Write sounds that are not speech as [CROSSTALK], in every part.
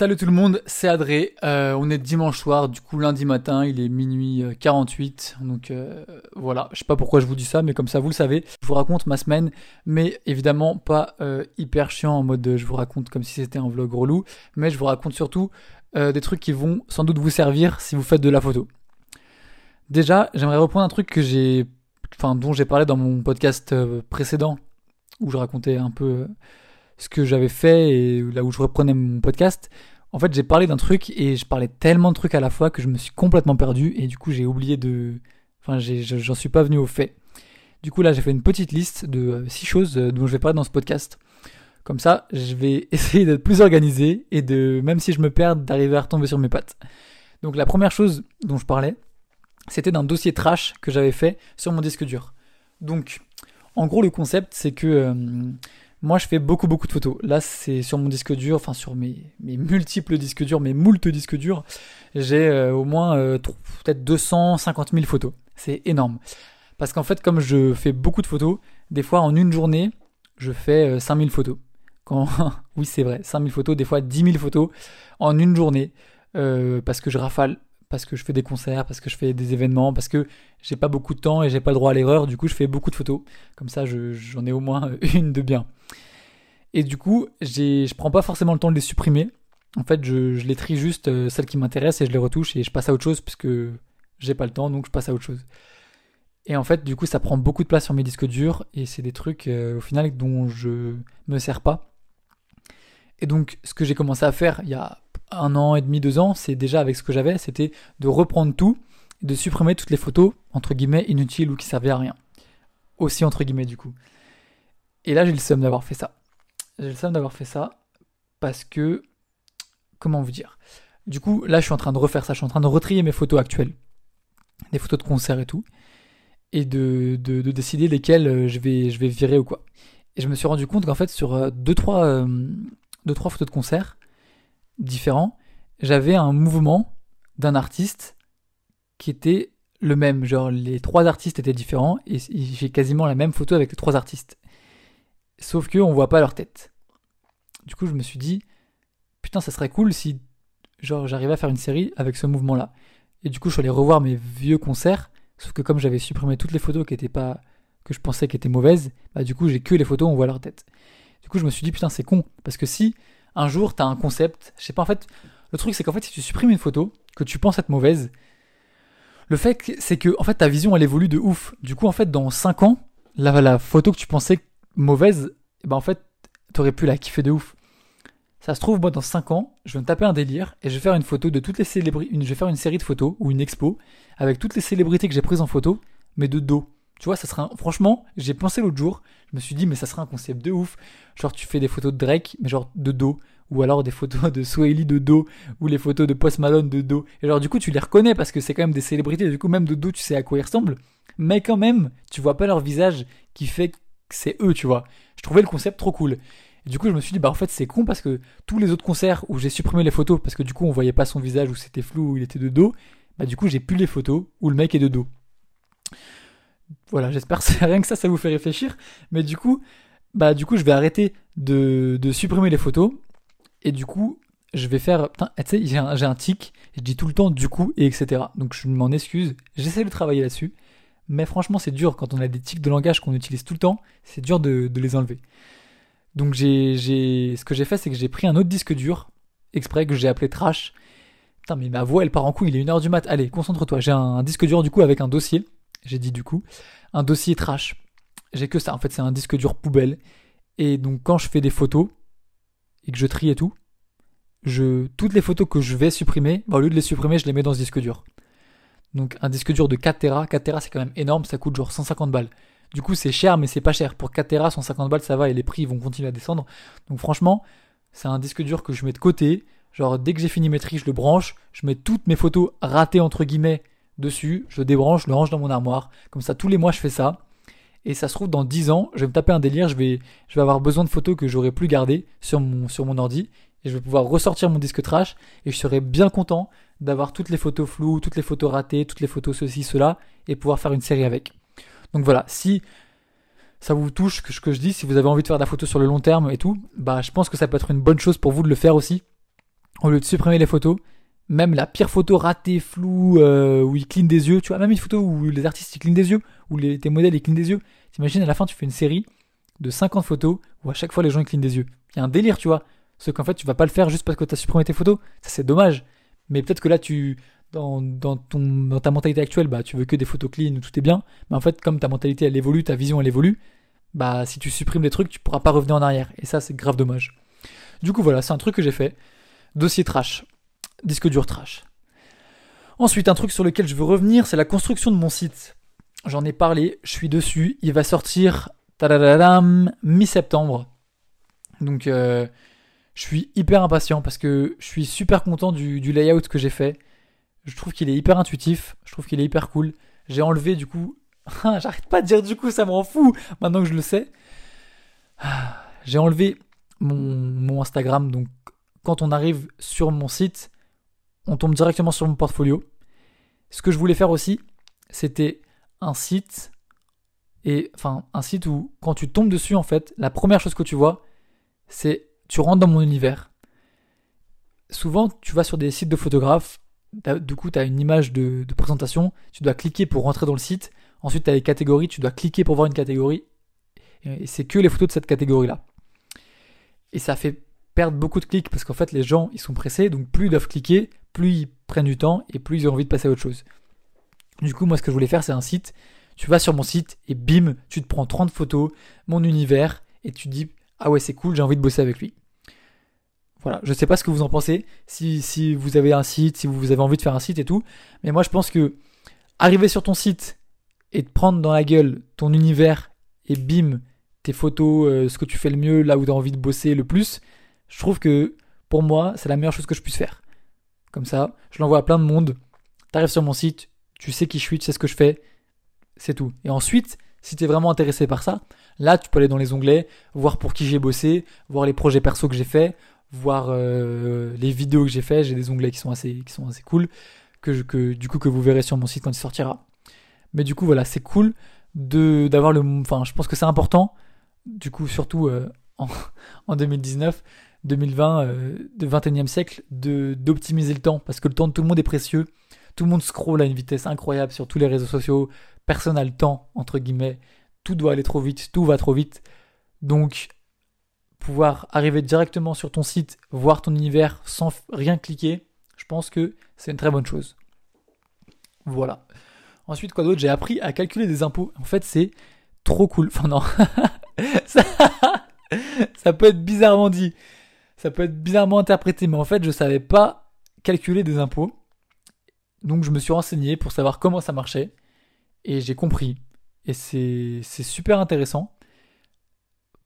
Salut tout le monde, c'est Adré. Euh, on est dimanche soir, du coup lundi matin, il est minuit 48. Donc euh, voilà, je sais pas pourquoi je vous dis ça, mais comme ça vous le savez, je vous raconte ma semaine, mais évidemment pas euh, hyper chiant en mode je vous raconte comme si c'était un vlog relou, mais je vous raconte surtout des trucs qui vont sans doute vous servir si vous faites de la photo. Déjà, j'aimerais reprendre un truc dont j'ai parlé dans mon podcast précédent, où je racontais un peu ce que j'avais fait et là où je reprenais mon podcast, en fait j'ai parlé d'un truc et je parlais tellement de trucs à la fois que je me suis complètement perdu et du coup j'ai oublié de... Enfin j'en suis pas venu au fait. Du coup là j'ai fait une petite liste de 6 euh, choses euh, dont je vais parler dans ce podcast. Comme ça je vais [LAUGHS] essayer d'être plus organisé et de, même si je me perds, d'arriver à retomber sur mes pattes. Donc la première chose dont je parlais, c'était d'un dossier trash que j'avais fait sur mon disque dur. Donc en gros le concept c'est que... Euh, moi, je fais beaucoup, beaucoup de photos. Là, c'est sur mon disque dur, enfin sur mes, multiples disques durs, mes moultes disques durs. J'ai euh, au moins euh, peut-être 250 000 photos. C'est énorme. Parce qu'en fait, comme je fais beaucoup de photos, des fois en une journée, je fais 5000 euh, photos. Quand... [LAUGHS] oui, c'est vrai, 5000 photos, des fois 10 000 photos en une journée. parce que je rafale parce que je fais des concerts, parce que je fais des événements, parce que j'ai pas beaucoup de temps et j'ai pas le droit à l'erreur. Du coup, je fais beaucoup de photos. Comme ça, j'en ai au moins [LAUGHS] une de bien. Et du coup, je prends pas forcément le temps de les supprimer. En fait, je, les trie juste euh, celles qui m'intéressent et je les retouche et je passe à autre chose puisque j'ai pas le temps, donc je passe à autre chose. Et en fait, du coup, ça prend beaucoup de place sur mes disques durs et c'est des trucs euh, au final dont je me sers pas. Et donc, ce que j'ai commencé à faire il y a un an et demi, deux ans, c'est déjà avec ce que j'avais, c'était de reprendre tout, de supprimer toutes les photos, entre guillemets, inutiles ou qui servaient à rien. Aussi, entre guillemets, du coup. Et là, j'ai le seum d'avoir fait ça. J'ai le seum d'avoir fait ça parce que. Comment vous dire? Du coup, là, je suis en train de refaire ça. Je suis en train de retrier mes photos actuelles. Des photos de concert et tout. Et de, de, décider lesquelles euh, je vais, je vais virer ou quoi. Et je me suis rendu compte qu'en fait, sur 2-3 euh, deux, trois photos de concert, différent, j'avais un mouvement d'un artiste qui était le même. Genre, les trois artistes étaient différents et j'ai quasiment la même photo avec les trois artistes. Sauf que on voit pas leur tête. Du coup, je me suis dit, putain, ça serait cool si, j'arrivais à faire une série avec ce mouvement-là. Et du coup, je suis allé revoir mes vieux concerts. Sauf que comme j'avais supprimé toutes les photos qui étaient pas, que je pensais qui étaient mauvaises, bah du coup, j'ai que les photos où on voit leur tête. Du coup, je me suis dit, putain, c'est con. Parce que si un jour, tu as un concept. Je sais pas, en fait, le truc, c'est qu'en fait, si tu supprimes une photo que tu penses être mauvaise, le fait, c'est que, en fait, ta vision, elle évolue de ouf. Du coup, en fait, dans 5 ans, la, la photo que tu pensais mauvaise, eh ben, en fait, t'aurais pu la kiffer de ouf. Ça se trouve, moi, dans 5 ans, je vais me taper un délire et je vais faire une photo de toutes les célébrités, je vais faire une série de photos ou une expo avec toutes les célébrités que j'ai prises en photo, mais de dos. Tu vois, ça serait franchement, j'ai pensé l'autre jour, je me suis dit mais ça serait un concept de ouf. Genre tu fais des photos de Drake mais genre de dos ou alors des photos de Swahili de dos ou les photos de Post Malone de dos. Et genre du coup tu les reconnais parce que c'est quand même des célébrités, du coup même de dos tu sais à quoi ils ressemblent, mais quand même, tu vois pas leur visage qui fait que c'est eux, tu vois. Je trouvais le concept trop cool. Et du coup, je me suis dit, bah en fait, c'est con parce que tous les autres concerts où j'ai supprimé les photos parce que du coup, on voyait pas son visage ou c'était flou ou il était de dos, bah du coup, j'ai plus les photos où le mec est de dos. Voilà, j'espère que rien que ça, ça vous fait réfléchir. Mais du coup, bah du coup, je vais arrêter de, de supprimer les photos. Et du coup, je vais faire. Putain, tu sais, j'ai un, tic. Je dis tout le temps du coup et etc. Donc je m'en excuse. J'essaie de travailler là-dessus. Mais franchement, c'est dur quand on a des tics de langage qu'on utilise tout le temps. C'est dur de, de, les enlever. Donc j'ai, ce que j'ai fait, c'est que j'ai pris un autre disque dur exprès que j'ai appelé trash. Putain, mais ma voix, elle part en couille. Il est 1h du mat. Allez, concentre-toi. J'ai un disque dur du coup avec un dossier j'ai dit du coup, un dossier trash. J'ai que ça, en fait c'est un disque dur poubelle. Et donc quand je fais des photos et que je trie et tout, je, toutes les photos que je vais supprimer, bah, au lieu de les supprimer, je les mets dans ce disque dur. Donc un disque dur de 4 Tera, 4 Tera c'est quand même énorme, ça coûte genre 150 balles. Du coup c'est cher mais c'est pas cher. Pour 4 Tera, 150 balles ça va et les prix vont continuer à descendre. Donc franchement, c'est un disque dur que je mets de côté. Genre dès que j'ai fini mes tris, je le branche, je mets toutes mes photos ratées entre guillemets dessus, je débranche, je le range dans mon armoire. Comme ça, tous les mois, je fais ça. Et ça se trouve, dans 10 ans, je vais me taper un délire, je vais, je vais avoir besoin de photos que j'aurais plus gardées sur mon, sur mon ordi. Et je vais pouvoir ressortir mon disque trash. Et je serai bien content d'avoir toutes les photos floues, toutes les photos ratées, toutes les photos ceci, cela. Et pouvoir faire une série avec. Donc voilà, si ça vous touche ce que je dis, si vous avez envie de faire de la photo sur le long terme et tout, bah je pense que ça peut être une bonne chose pour vous de le faire aussi. au lieu de supprimer les photos, même la pire photo ratée, floue, euh, où ils clignent des yeux, tu vois, même une photo où les artistes ils clignent des yeux, où les, tes modèles ils clignent des yeux, t'imagines à la fin tu fais une série de 50 photos où à chaque fois les gens ils clignent des yeux. Il y a un délire, tu vois. Sauf qu'en fait tu vas pas le faire juste parce que tu as supprimé tes photos, ça c'est dommage. Mais peut-être que là tu, dans, dans, ton, dans ta mentalité actuelle, bah tu veux que des photos clean où tout est bien, mais en fait comme ta mentalité elle évolue, ta vision elle évolue, bah si tu supprimes des trucs tu pourras pas revenir en arrière. Et ça c'est grave dommage. Du coup voilà, c'est un truc que j'ai fait. Dossier trash. Disque dur trash. Ensuite, un truc sur lequel je veux revenir, c'est la construction de mon site. J'en ai parlé, je suis dessus. Il va sortir mi-septembre. Donc, euh, je suis hyper impatient parce que je suis super content du, layout que j'ai fait. Je trouve qu'il est hyper intuitif. Je trouve qu'il est hyper cool. J'ai enlevé du coup. [LAUGHS] J'arrête pas de dire du coup, ça m'en fout maintenant que je le sais. J'ai enlevé mon Instagram, donc quand on arrive sur mon site, on tombe directement sur mon portfolio. Ce que je voulais faire aussi, c'était un site et enfin un site où quand tu tombes dessus en fait, la première chose que tu vois, c'est tu rentres dans mon univers. Souvent, tu vas sur des sites de photographes, du coup, tu as une image de, présentation, tu dois cliquer pour rentrer dans le site. Ensuite, tu as les catégories, tu dois cliquer pour voir une catégorie. Et c'est que les photos de cette catégorie-là. Et ça fait perdent beaucoup de clics parce qu'en fait les gens ils sont pressés, donc plus ils doivent cliquer, plus ils prennent du temps et plus ils ont envie de passer à autre chose. Du coup moi ce que je voulais faire c'est un site, tu vas sur mon site et bim, tu te prends 30 photos, mon univers, et tu dis ah ouais c'est cool, j'ai envie de bosser avec lui. Voilà, je sais pas ce que vous en pensez, si, si vous avez un site, si vous avez envie de faire un site et tout, mais moi je pense que arriver sur ton site et te prendre dans la gueule ton univers et bim, tes photos, euh, ce que tu fais le mieux, là où tu as envie de bosser le plus, je trouve que pour moi, c'est la meilleure chose que je puisse faire. Comme ça, je l'envoie à plein de monde. T'arrives sur mon site, tu sais qui je suis, tu sais ce que je fais, c'est tout. Et ensuite, si tu es vraiment intéressé par ça, là, tu peux aller dans les onglets, voir pour qui j'ai bossé, voir les projets perso que j'ai fait, voir euh, les vidéos que j'ai fait. J'ai des onglets qui sont assez, cool, que, du coup que vous verrez sur mon site quand il sortira. Mais du coup, voilà, c'est cool de d'avoir le, enfin, je pense que c'est important. Du coup, surtout euh, en [LAUGHS] 2019 2020, euh, de 21e siècle, d'optimiser le temps, parce que le temps de tout le monde est précieux. Tout le monde scrolle à une vitesse incroyable sur tous les réseaux sociaux. Personne n'a le temps, entre guillemets. Tout doit aller trop vite, tout va trop vite. Donc, pouvoir arriver directement sur ton site, voir ton univers sans rien cliquer, je pense que c'est une très bonne chose. Voilà. Ensuite, quoi d'autre? J'ai appris à calculer des impôts. En fait, c'est trop cool. Enfin, non. [LAUGHS] ça, ça peut être bizarrement dit ça peut être bizarrement interprété, mais en fait, je savais pas calculer des impôts. Donc, je me suis renseigné pour savoir comment ça marchait. Et j'ai compris. Et c'est super intéressant.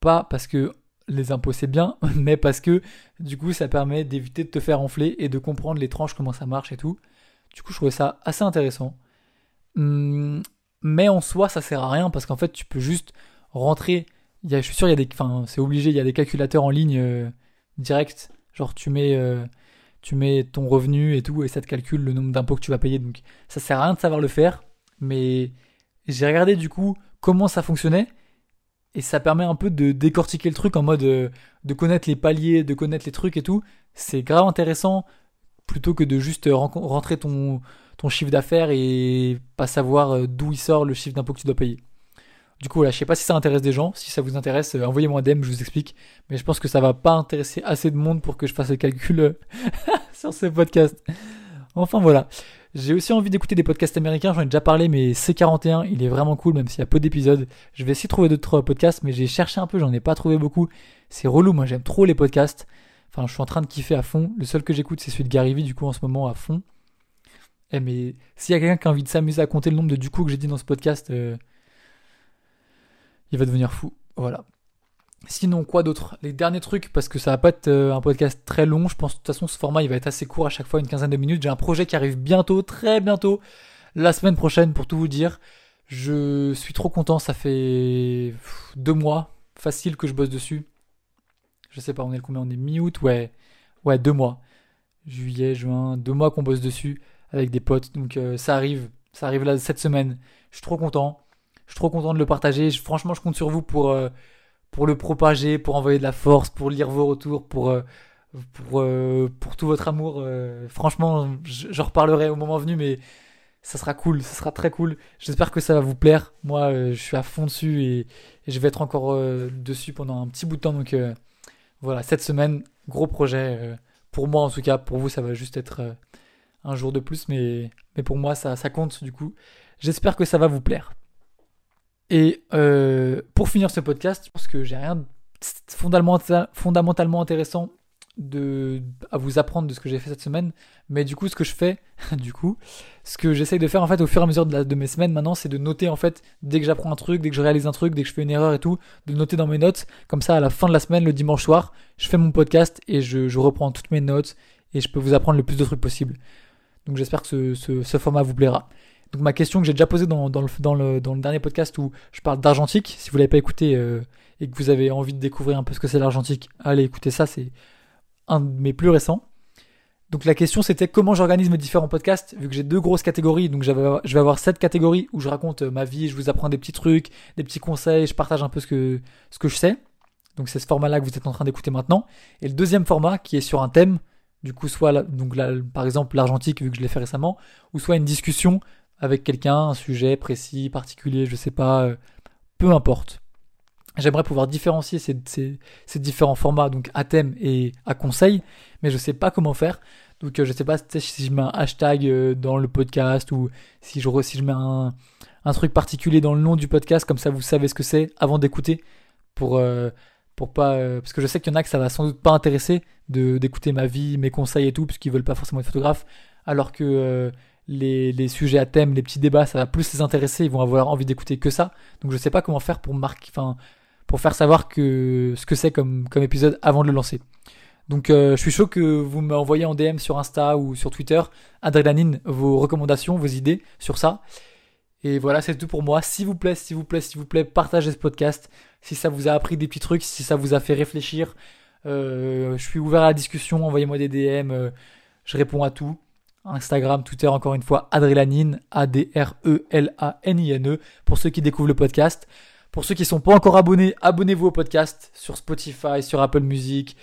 Pas parce que les impôts c'est bien, [LAUGHS] mais parce que du coup ça permet d'éviter de te faire enfler et de comprendre les tranches, comment ça marche et tout. Du coup je trouvais ça assez intéressant. Hum, mais en soi ça sert à rien parce qu'en fait tu peux juste rentrer. Je suis sûr c'est obligé, il y a des calculateurs en ligne euh, direct. Genre tu mets, euh, tu mets ton revenu et tout et ça te calcule le nombre d'impôts que tu vas payer. Donc ça sert à rien de savoir le faire. Mais j'ai regardé du coup comment ça fonctionnait et ça permet un peu de décortiquer le truc en mode euh, de connaître les paliers, de connaître les trucs et tout. C'est grave intéressant plutôt que de juste rentrer ton, ton chiffre d'affaires et pas savoir euh, d'où il sort le chiffre d'impôt que tu dois payer. Du coup, voilà, je sais pas si ça intéresse des gens. Si ça vous intéresse, euh, envoyez-moi un DM, je vous explique. Mais je pense que ça va pas intéresser assez de monde pour que je fasse le calcul euh, [LAUGHS] sur ce podcast. Enfin voilà. J'ai aussi envie d'écouter des podcasts américains, j'en ai déjà parlé, mais C41, il est vraiment cool, même s'il y a peu d'épisodes. Je vais essayer de trouver d'autres podcasts, mais j'ai cherché un peu, j'en ai pas trouvé beaucoup. C'est relou, moi j'aime trop les podcasts. Enfin, je suis en train de kiffer à fond. Le seul que j'écoute, c'est celui de Gary Vee, du coup, en ce moment, à fond. Eh, mais s'il y a quelqu'un qui a envie de s'amuser à compter le nombre de du coup que j'ai dit dans ce podcast, euh, il va devenir fou. Voilà. Sinon, quoi d'autre? Les derniers trucs, parce que ça va pas être euh, un podcast très long. Je pense de toute façon, ce format, il va être assez court à chaque fois, une quinzaine de minutes. J'ai un projet qui arrive bientôt, très bientôt, la semaine prochaine, pour tout vous dire. Je suis trop content. Ça fait deux mois, facile, que je bosse dessus. Je sais pas, on est le combien? On est mi-août? Ouais, ouais, deux mois. Juillet, juin, deux mois qu'on bosse dessus avec des potes. Donc euh, ça arrive, ça arrive là cette semaine. Je suis trop content. Je suis trop content de le partager. franchement, je compte sur vous pour, euh, pour le propager, pour envoyer de la force, pour lire vos retours, pour euh, pour, euh, pour tout votre amour. Franchement, j'en reparlerai au moment venu, mais ça sera cool, ça sera très cool. J'espère que ça va vous plaire. Moi, je suis à fond dessus et, je vais être encore dessus pendant un petit bout de temps. Donc voilà, cette semaine, gros projet. pour moi, en tout cas, pour vous, ça va juste être un jour de plus, mais, mais pour moi, ça, ça compte du coup. J'espère que ça va vous plaire. Et pour finir ce podcast, je pense que j'ai rien de fondamentalement intéressant à vous apprendre de ce que j'ai fait cette semaine. Mais du coup, ce que je fais, [LAUGHS] du coup, ce que j'essaye de faire en fait au fur et à mesure de, mes semaines maintenant, c'est de noter en fait dès que j'apprends un truc, dès que je réalise un truc, dès que je fais une erreur et tout, de noter dans mes notes. Comme ça, à la fin de la semaine, le dimanche soir, je fais mon podcast et je, reprends toutes mes notes et je peux vous apprendre le plus de trucs possible. Donc j'espère que ce, format vous plaira. Donc ma question que j'ai déjà posée dans, le, dernier podcast où je parle d'argentique, si vous l'avez pas écouté euh, et que vous avez envie de découvrir un peu ce que c'est l'argentique, allez écoutez ça, c'est un de mes plus récents. Donc la question c'était comment j'organise mes différents podcasts, vu que j'ai deux grosses catégories, donc je vais avoir sept catégories où je raconte euh, ma vie, je vous apprends des petits trucs, des petits conseils, je partage un peu ce que, je sais. Donc c'est ce format-là que vous êtes en train d'écouter maintenant. Et le deuxième format qui est sur un thème, du coup soit donc par exemple l'argentique vu que je l'ai fait récemment, ou soit une discussion avec quelqu'un, un sujet précis, particulier, je sais pas, euh, peu importe. J'aimerais pouvoir différencier ces, différents formats, donc à thème et à conseil, mais je sais pas comment faire. Donc euh, je sais pas si je mets un hashtag euh, dans le podcast ou si je, mets un, truc particulier dans le nom du podcast, comme ça vous savez ce que c'est avant d'écouter, pour, pour pas... parce que je sais qu'il y en a que ça va sans doute pas intéresser d'écouter ma vie, mes conseils et tout, puisqu'ils veulent pas forcément être photographes, alors que les, sujets à thème, les petits débats, ça va plus les intéresser, ils vont avoir envie d'écouter que ça. Donc je sais pas comment faire pour marquer, enfin pour faire savoir que ce que c'est comme, comme épisode avant de le lancer. Donc euh, je suis chaud que vous m'envoyez en DM sur Insta ou sur Twitter, Adrénaline, vos recommandations, vos idées sur ça. Et voilà, c'est tout pour moi. S'il vous plaît, s'il vous plaît, s'il vous plaît, partagez ce podcast. Si ça vous a appris des petits trucs, si ça vous a fait réfléchir, euh, je suis ouvert à la discussion. Envoyez-moi des DM, euh, je réponds à tout. Instagram, Twitter, encore une fois, Adrénaline, A-D-R-E-L-A-N-I-N-E, pour ceux qui découvrent le podcast. Pour ceux qui ne sont pas encore abonnés, abonnez-vous au podcast sur Spotify, sur Apple Music,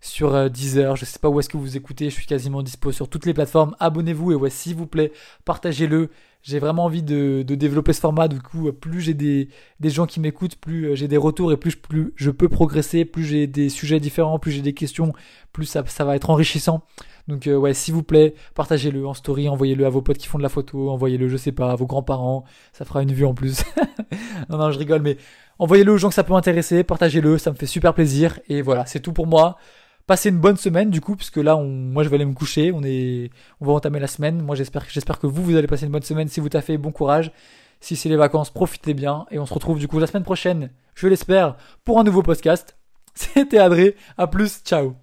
sur euh, Deezer. Je ne sais pas où est-ce que vous écoutez. Je suis quasiment dispo sur toutes les plateformes. Abonnez-vous et ouais, s'il vous plaît, partagez-le. J'ai vraiment envie de, développer ce format. Du coup, plus j'ai des, gens qui m'écoutent, plus euh, j'ai des retours et plus, plus je peux progresser, plus j'ai des sujets différents, plus j'ai des questions, plus ça, ça va être enrichissant. Donc euh, ouais, s'il vous plaît, partagez-le en story, envoyez-le à vos potes qui font de la photo, envoyez-le, je sais pas, à vos grands-parents, ça fera une vue en plus. [LAUGHS] non, non, je rigole, mais envoyez-le aux gens que ça peut intéresser, partagez-le, ça me fait super plaisir. Et voilà, c'est tout pour moi. Passez une bonne semaine du coup, puisque là, moi je vais aller me coucher, on est, on va entamer la semaine. Moi j'espère, j'espère que vous, vous allez passer une bonne semaine. Si vous taffez, bon courage. Si c'est les vacances, profitez bien. Et on se retrouve du coup la semaine prochaine, je l'espère, pour un nouveau podcast. [LAUGHS] C'était Adré, à plus, ciao